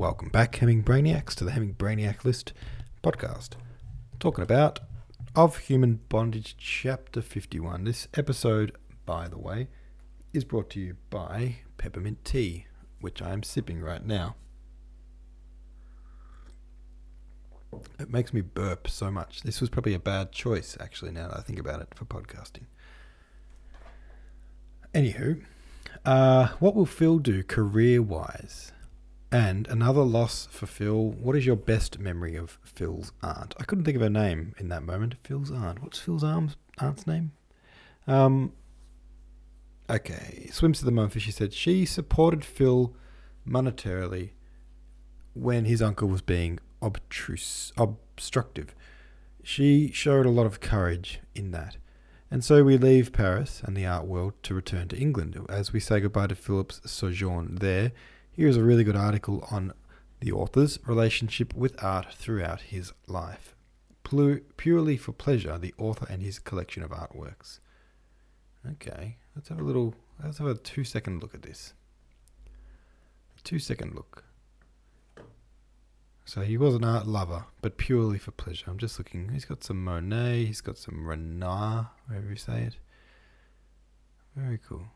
Welcome back, Hemming Brainiacs, to the Hemming Brainiac List podcast. Talking about Of Human Bondage, Chapter 51. This episode, by the way, is brought to you by Peppermint Tea, which I am sipping right now. It makes me burp so much. This was probably a bad choice, actually, now that I think about it, for podcasting. Anywho, uh, what will Phil do career wise? And another loss for Phil. What is your best memory of Phil's aunt? I couldn't think of her name in that moment. Phil's aunt. What's Phil's aunt's, aunt's name? Um, okay. Swims to the moment. She said she supported Phil monetarily when his uncle was being obtruse, obstructive. She showed a lot of courage in that. And so we leave Paris and the art world to return to England. As we say goodbye to Philip's sojourn there, here's a really good article on the author's relationship with art throughout his life. Purely for pleasure, the author and his collection of artworks. Okay, let's have a little, let's have a two second look at this. Two second look. So he was an art lover, but purely for pleasure. I'm just looking. He's got some Monet. He's got some Renoir, wherever you say it. Very cool.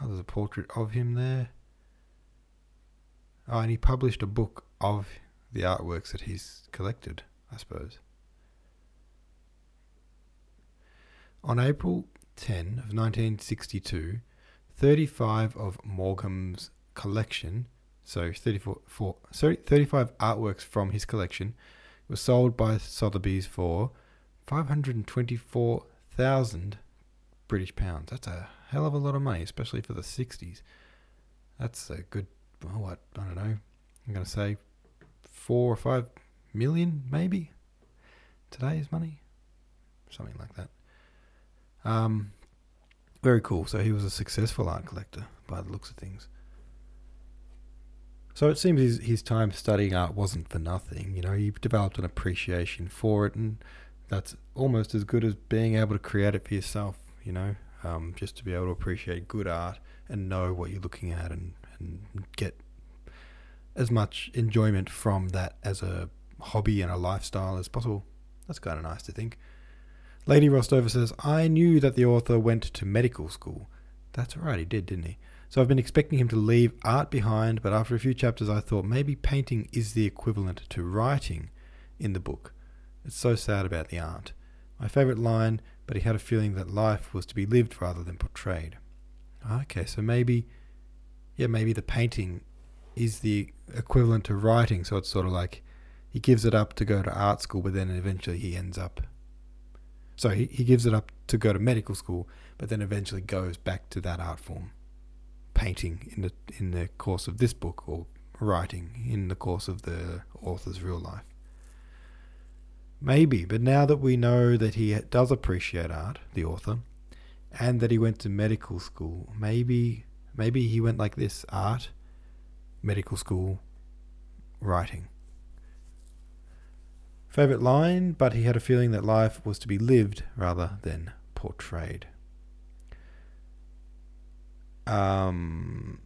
Oh, there's a portrait of him there. Oh, and he published a book of the artworks that he's collected, I suppose. On April 10 of 1962, 35 of Maugham's collection so 34, four, sorry, 35 artworks from his collection were sold by Sotheby's for 524,000 British pounds. That's a hell of a lot of money, especially for the 60s. That's a good, oh, what, I don't know. I'm going to say four or five million, maybe, today's money. Something like that. Um, very cool. So he was a successful art collector by the looks of things. So it seems his, his time studying art wasn't for nothing. You know, he developed an appreciation for it, and that's almost as good as being able to create it for yourself. You know, um, just to be able to appreciate good art and know what you're looking at, and, and get as much enjoyment from that as a hobby and a lifestyle as possible. That's kind of nice to think. Lady Rostover says, I knew that the author went to medical school. That's right, he did, didn't he? So I've been expecting him to leave art behind, but after a few chapters, I thought maybe painting is the equivalent to writing in the book. It's so sad about the art. My favourite line, but he had a feeling that life was to be lived rather than portrayed. Okay, so maybe, yeah, maybe the painting is the equivalent to writing, so it's sort of like he gives it up to go to art school, but then eventually he ends up. So he, he gives it up to go to medical school, but then eventually goes back to that art form painting in the in the course of this book or writing in the course of the author's real life. Maybe, but now that we know that he does appreciate art, the author, and that he went to medical school, maybe maybe he went like this: art, medical school, writing. Favorite line, but he had a feeling that life was to be lived rather than portrayed. Um,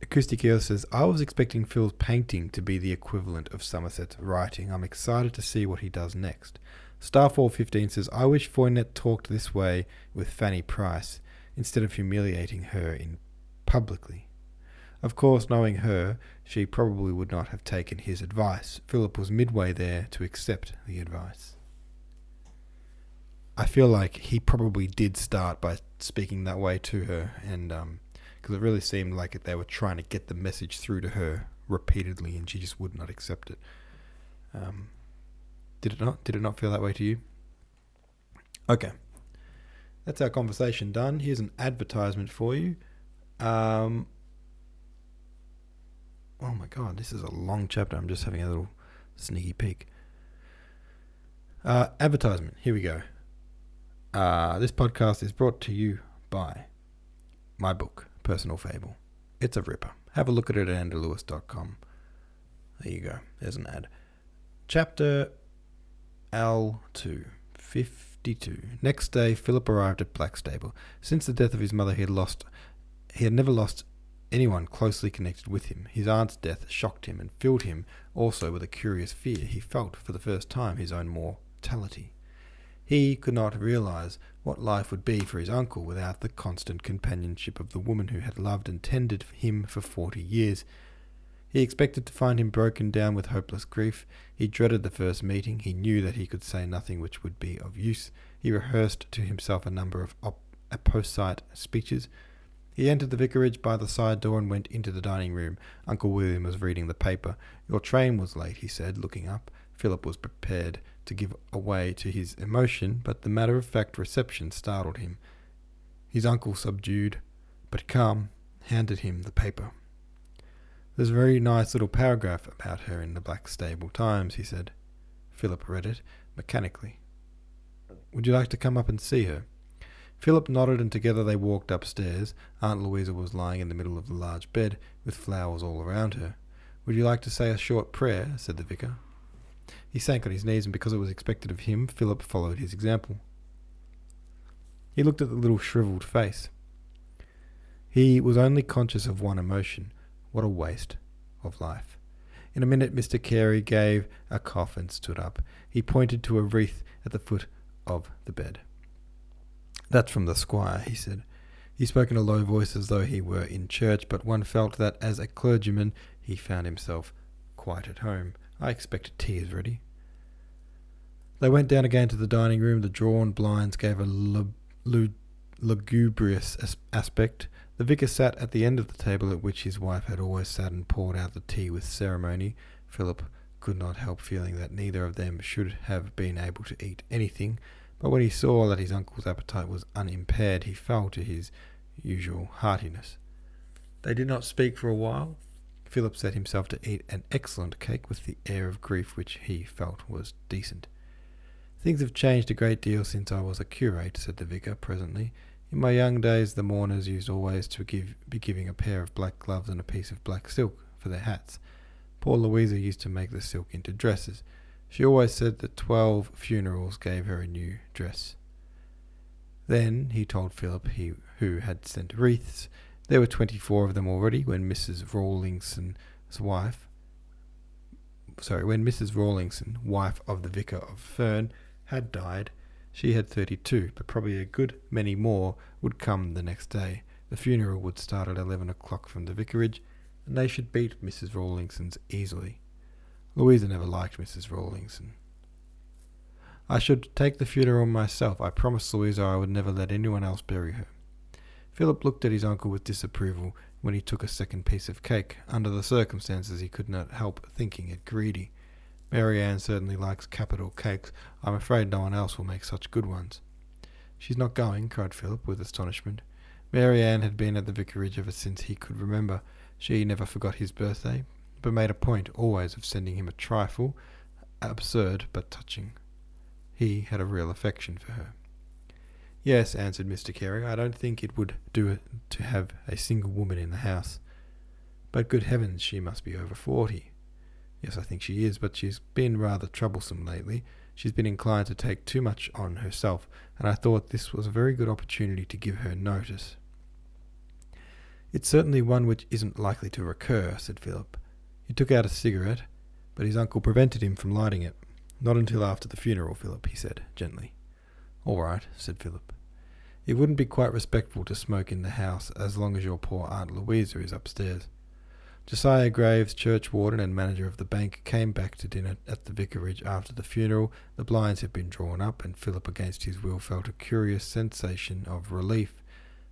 Acoustic Earth says, I was expecting Phil's painting to be the equivalent of Somerset's writing. I'm excited to see what he does next. Starfall15 says, I wish Foinet talked this way with Fanny Price instead of humiliating her in publicly. Of course, knowing her, she probably would not have taken his advice. Philip was midway there to accept the advice. I feel like he probably did start by speaking that way to her, and because um, it really seemed like they were trying to get the message through to her repeatedly, and she just would not accept it. Um, did it not? Did it not feel that way to you? Okay, that's our conversation done. Here's an advertisement for you. Um, oh my god, this is a long chapter. I'm just having a little sneaky peek. Uh, advertisement. Here we go. Uh, this podcast is brought to you by my book, Personal Fable. It's a ripper. Have a look at it at anderlouis.com. There you go. There's an ad. Chapter L2, 52. Next day, Philip arrived at Blackstable. Since the death of his mother, he had lost. He had never lost anyone closely connected with him. His aunt's death shocked him and filled him also with a curious fear. He felt for the first time his own mortality. He could not realize what life would be for his uncle without the constant companionship of the woman who had loved and tended him for forty years. He expected to find him broken down with hopeless grief. He dreaded the first meeting. He knew that he could say nothing which would be of use. He rehearsed to himself a number of op- apposite speeches. He entered the vicarage by the side door and went into the dining room. Uncle William was reading the paper. Your train was late, he said, looking up. Philip was prepared to give way to his emotion, but the matter of fact reception startled him. His uncle, subdued but calm, handed him the paper. There's a very nice little paragraph about her in the Blackstable Times, he said. Philip read it mechanically. Would you like to come up and see her? Philip nodded, and together they walked upstairs. Aunt Louisa was lying in the middle of the large bed, with flowers all around her. Would you like to say a short prayer? said the vicar. He sank on his knees, and because it was expected of him, Philip followed his example. He looked at the little shrivelled face. He was only conscious of one emotion what a waste of life. In a minute, Mr. Carey gave a cough and stood up. He pointed to a wreath at the foot of the bed. That's from the squire, he said. He spoke in a low voice as though he were in church, but one felt that as a clergyman he found himself quite at home. I expect tea is ready. They went down again to the dining room. The drawn blinds gave a lugubrious aspect. The vicar sat at the end of the table at which his wife had always sat and poured out the tea with ceremony. Philip could not help feeling that neither of them should have been able to eat anything, but when he saw that his uncle's appetite was unimpaired, he fell to his usual heartiness. They did not speak for a while. Philip set himself to eat an excellent cake with the air of grief which he felt was decent. Things have changed a great deal since I was a curate, said the vicar presently. In my young days, the mourners used always to give, be giving a pair of black gloves and a piece of black silk for their hats. Poor Louisa used to make the silk into dresses. She always said that twelve funerals gave her a new dress. Then he told Philip he, who had sent wreaths. There were twenty-four of them already when Mrs. Rawlinson's wife, sorry, when Mrs. Rawlinson, wife of the vicar of Fern, had died. She had 32, but probably a good many more would come the next day. The funeral would start at 11 o'clock from the vicarage, and they should beat Mrs. Rawlinson's easily. Louisa never liked Mrs. Rawlinson. I should take the funeral myself. I promised Louisa I would never let anyone else bury her. Philip looked at his uncle with disapproval when he took a second piece of cake. Under the circumstances, he could not help thinking it greedy. Mary Ann certainly likes capital cakes. I'm afraid no one else will make such good ones. She's not going, cried Philip with astonishment. Mary Ann had been at the vicarage ever since he could remember. She never forgot his birthday, but made a point always of sending him a trifle, absurd but touching. He had a real affection for her. Yes, answered Mr. Carey, I don't think it would do to have a single woman in the house. But good heavens, she must be over forty. Yes, I think she is, but she's been rather troublesome lately. She's been inclined to take too much on herself, and I thought this was a very good opportunity to give her notice. It's certainly one which isn't likely to recur, said Philip. He took out a cigarette, but his uncle prevented him from lighting it. Not until after the funeral, Philip, he said, gently. All right, said Philip. It wouldn't be quite respectful to smoke in the house as long as your poor Aunt Louisa is upstairs. Josiah Graves, churchwarden and manager of the bank, came back to dinner at the vicarage after the funeral. The blinds had been drawn up, and Philip, against his will, felt a curious sensation of relief.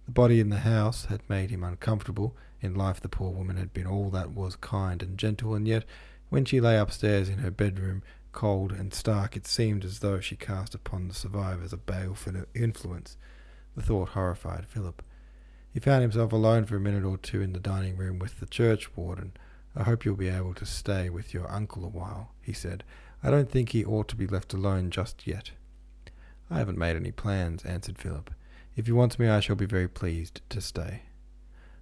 The body in the house had made him uncomfortable. In life, the poor woman had been all that was kind and gentle, and yet, when she lay upstairs in her bedroom, cold and stark, it seemed as though she cast upon the survivors a baleful influence. The thought horrified Philip. He found himself alone for a minute or two in the dining room with the churchwarden. I hope you'll be able to stay with your uncle a while, he said. I don't think he ought to be left alone just yet. I haven't made any plans, answered Philip. If he wants me, I shall be very pleased to stay.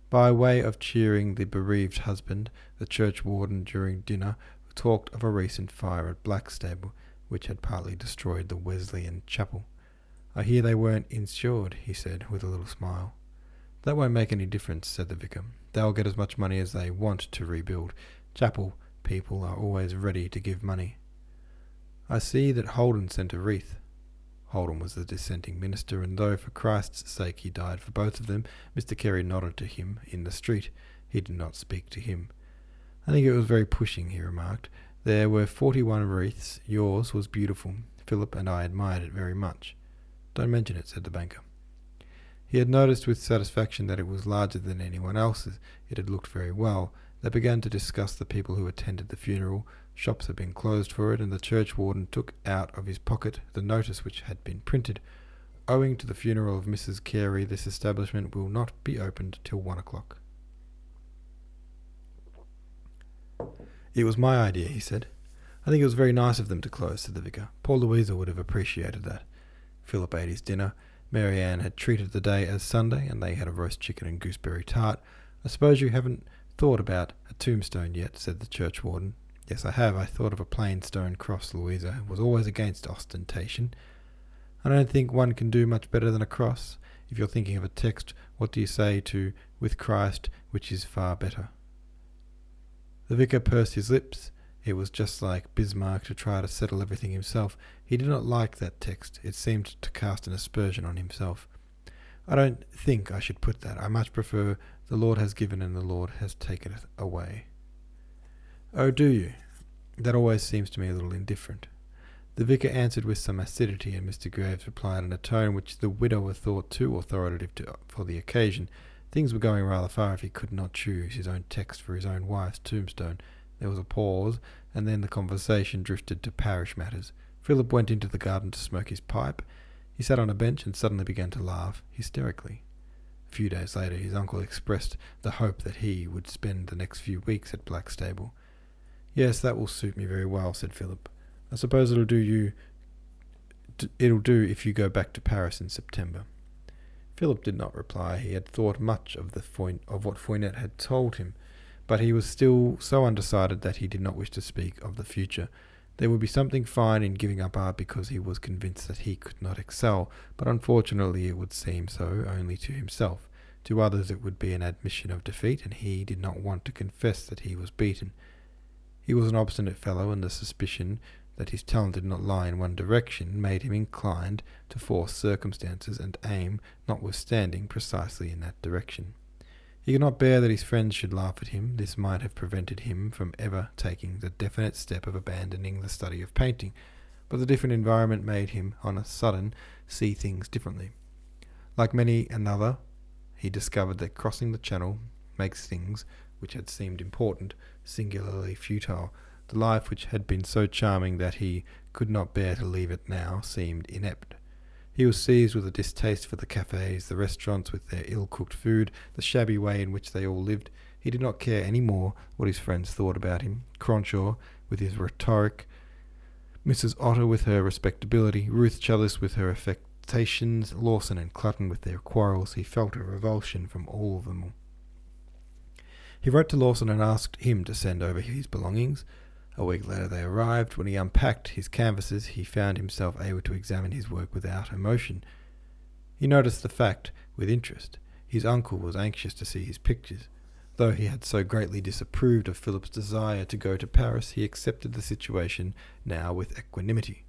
By way of cheering the bereaved husband, the churchwarden during dinner talked of a recent fire at Blackstable, which had partly destroyed the Wesleyan chapel. I hear they weren't insured, he said, with a little smile. That won't make any difference, said the vicar. They'll get as much money as they want to rebuild. Chapel people are always ready to give money. I see that Holden sent a wreath. Holden was the dissenting minister, and though for Christ's sake he died for both of them, Mr. Carey nodded to him in the street. He did not speak to him. I think it was very pushing, he remarked. There were forty one wreaths. Yours was beautiful. Philip and I admired it very much. Don't mention it, said the banker. He had noticed with satisfaction that it was larger than anyone else's. It had looked very well. They began to discuss the people who attended the funeral. Shops had been closed for it, and the churchwarden took out of his pocket the notice which had been printed. Owing to the funeral of Mrs. Carey, this establishment will not be opened till one o'clock. It was my idea, he said. I think it was very nice of them to close, said the vicar. Poor Louisa would have appreciated that. Philip ate his dinner. Mary Ann had treated the day as Sunday, and they had a roast chicken and gooseberry tart. I suppose you haven't thought about a tombstone yet, said the churchwarden. Yes, I have. I thought of a plain stone cross, Louisa. Was always against ostentation. I don't think one can do much better than a cross. If you're thinking of a text, what do you say to with Christ, which is far better? The vicar pursed his lips. It was just like Bismarck to try to settle everything himself. He did not like that text. It seemed to cast an aspersion on himself. I don't think I should put that. I much prefer the Lord has given and the Lord has taken it away. Oh, do you? That always seems to me a little indifferent. The vicar answered with some acidity, and Mr. Graves replied in a tone which the widower thought too authoritative to, for the occasion. Things were going rather far if he could not choose his own text for his own wife's tombstone. There was a pause, and then the conversation drifted to parish matters. Philip went into the garden to smoke his pipe. He sat on a bench and suddenly began to laugh hysterically. A few days later, his uncle expressed the hope that he would spend the next few weeks at Blackstable. Yes, that will suit me very well, said Philip. I suppose it'll do you. It'll do if you go back to Paris in September. Philip did not reply. He had thought much of the Foy- of what Foinet had told him, but he was still so undecided that he did not wish to speak of the future. There would be something fine in giving up art because he was convinced that he could not excel, but unfortunately it would seem so only to himself. To others it would be an admission of defeat, and he did not want to confess that he was beaten. He was an obstinate fellow, and the suspicion that his talent did not lie in one direction made him inclined to force circumstances and aim, notwithstanding, precisely in that direction. He could not bear that his friends should laugh at him. This might have prevented him from ever taking the definite step of abandoning the study of painting, but the different environment made him, on a sudden, see things differently. Like many another, he discovered that crossing the channel makes things which had seemed important singularly futile. The life which had been so charming that he could not bear to leave it now seemed inept. He was seized with a distaste for the cafes, the restaurants with their ill cooked food, the shabby way in which they all lived. He did not care any more what his friends thought about him. Cronshaw, with his rhetoric, Mrs. Otter with her respectability, Ruth Challis with her affectations, Lawson and Clutton with their quarrels, he felt a revulsion from all of them. He wrote to Lawson and asked him to send over his belongings. A week later they arrived. When he unpacked his canvases, he found himself able to examine his work without emotion. He noticed the fact with interest. His uncle was anxious to see his pictures. Though he had so greatly disapproved of Philip's desire to go to Paris, he accepted the situation now with equanimity.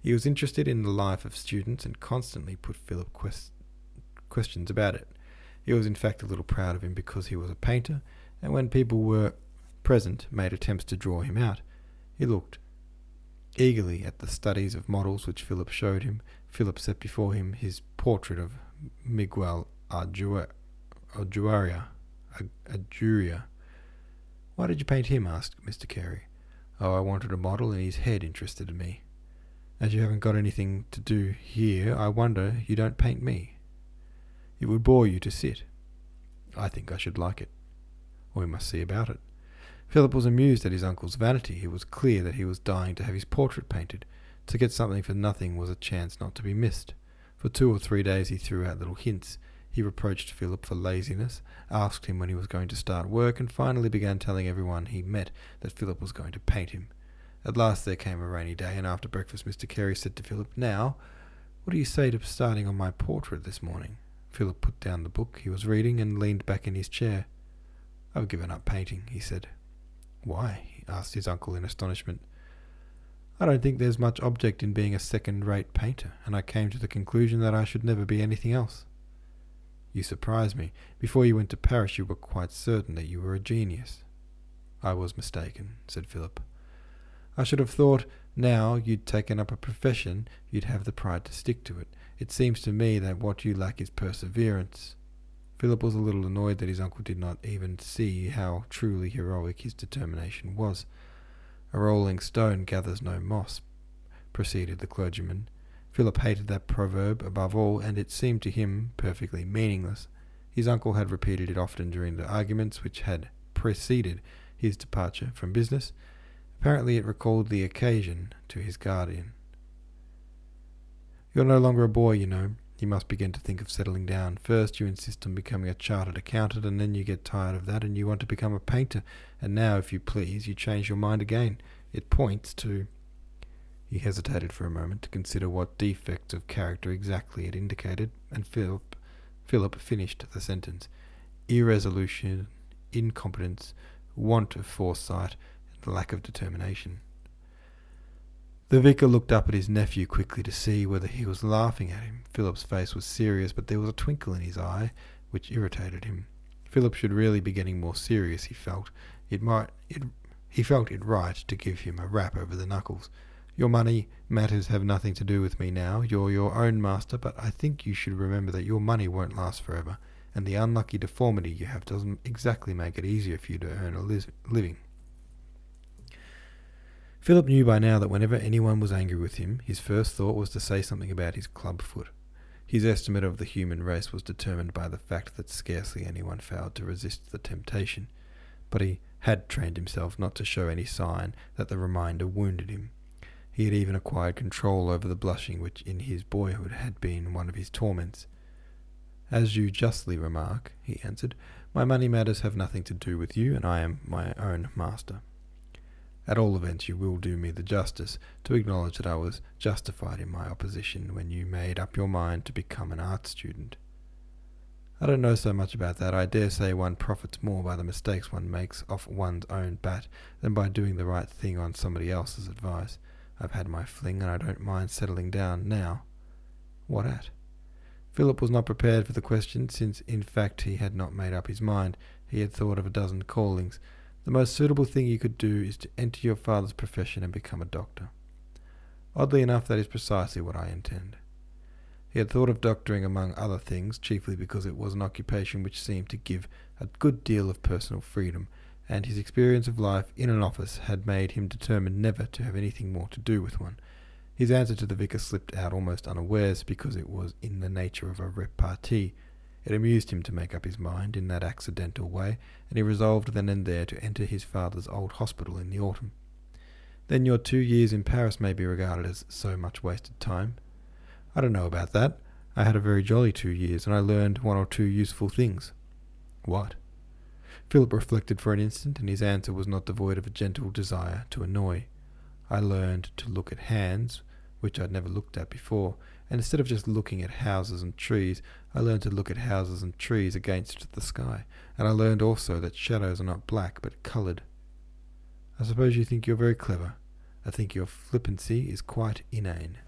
He was interested in the life of students and constantly put Philip quest- questions about it. He was in fact a little proud of him because he was a painter, and when people were present made attempts to draw him out. He looked eagerly at the studies of models which Philip showed him. Philip set before him his portrait of Miguel Ajuria. Ajuria. Why did you paint him? asked Mr. Carey. Oh, I wanted a model, and his head interested me. As you haven't got anything to do here, I wonder you don't paint me. It would bore you to sit. I think I should like it. We must see about it. Philip was amused at his uncle's vanity. It was clear that he was dying to have his portrait painted. To get something for nothing was a chance not to be missed. For two or three days he threw out little hints. He reproached Philip for laziness, asked him when he was going to start work, and finally began telling everyone he met that Philip was going to paint him. At last there came a rainy day, and after breakfast Mr. Carey said to Philip, Now, what do you say to starting on my portrait this morning? Philip put down the book he was reading and leaned back in his chair. I've given up painting, he said. Why? asked his uncle in astonishment. I don't think there's much object in being a second rate painter, and I came to the conclusion that I should never be anything else. You surprise me. Before you went to Paris, you were quite certain that you were a genius. I was mistaken, said Philip. I should have thought now you'd taken up a profession, you'd have the pride to stick to it. It seems to me that what you lack is perseverance. Philip was a little annoyed that his uncle did not even see how truly heroic his determination was. A rolling stone gathers no moss, proceeded the clergyman. Philip hated that proverb above all, and it seemed to him perfectly meaningless. His uncle had repeated it often during the arguments which had preceded his departure from business. Apparently, it recalled the occasion to his guardian. You're no longer a boy, you know. You must begin to think of settling down. First, you insist on becoming a chartered accountant, and then you get tired of that and you want to become a painter. And now, if you please, you change your mind again. It points to. He hesitated for a moment to consider what defects of character exactly it indicated, and Philip, Philip finished the sentence. Irresolution, incompetence, want of foresight, and lack of determination. The vicar looked up at his nephew quickly to see whether he was laughing at him. Philip's face was serious, but there was a twinkle in his eye which irritated him. Philip should really be getting more serious, he felt. It might it he felt it right to give him a rap over the knuckles. Your money matters have nothing to do with me now. You're your own master, but I think you should remember that your money won't last forever, and the unlucky deformity you have doesn't exactly make it easier for you to earn a living. Philip knew by now that whenever anyone was angry with him, his first thought was to say something about his club foot. His estimate of the human race was determined by the fact that scarcely anyone failed to resist the temptation, but he had trained himself not to show any sign that the reminder wounded him. He had even acquired control over the blushing which in his boyhood had been one of his torments. As you justly remark, he answered, my money matters have nothing to do with you, and I am my own master. At all events, you will do me the justice to acknowledge that I was justified in my opposition when you made up your mind to become an art student. I don't know so much about that. I dare say one profits more by the mistakes one makes off one's own bat than by doing the right thing on somebody else's advice. I've had my fling, and I don't mind settling down now. What at? Philip was not prepared for the question, since in fact he had not made up his mind. He had thought of a dozen callings, the most suitable thing you could do is to enter your father's profession and become a doctor. Oddly enough, that is precisely what I intend. He had thought of doctoring among other things, chiefly because it was an occupation which seemed to give a good deal of personal freedom, and his experience of life in an office had made him determined never to have anything more to do with one. His answer to the vicar slipped out almost unawares because it was in the nature of a repartee, it amused him to make up his mind in that accidental way, and he resolved then and there to enter his father's old hospital in the autumn. Then your two years in Paris may be regarded as so much wasted time. I don't know about that. I had a very jolly two years, and I learned one or two useful things. What? Philip reflected for an instant, and his answer was not devoid of a gentle desire to annoy. I learned to look at hands, which I'd never looked at before, and instead of just looking at houses and trees, I learned to look at houses and trees against the sky, and I learned also that shadows are not black but coloured. I suppose you think you're very clever. I think your flippancy is quite inane.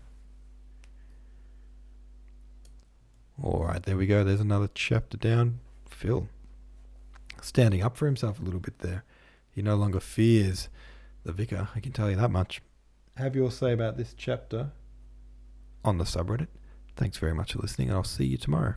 All right, there we go. There's another chapter down. Phil. Standing up for himself a little bit there. He no longer fears the vicar, I can tell you that much. Have your say about this chapter on the subreddit. Thanks very much for listening, and I'll see you tomorrow.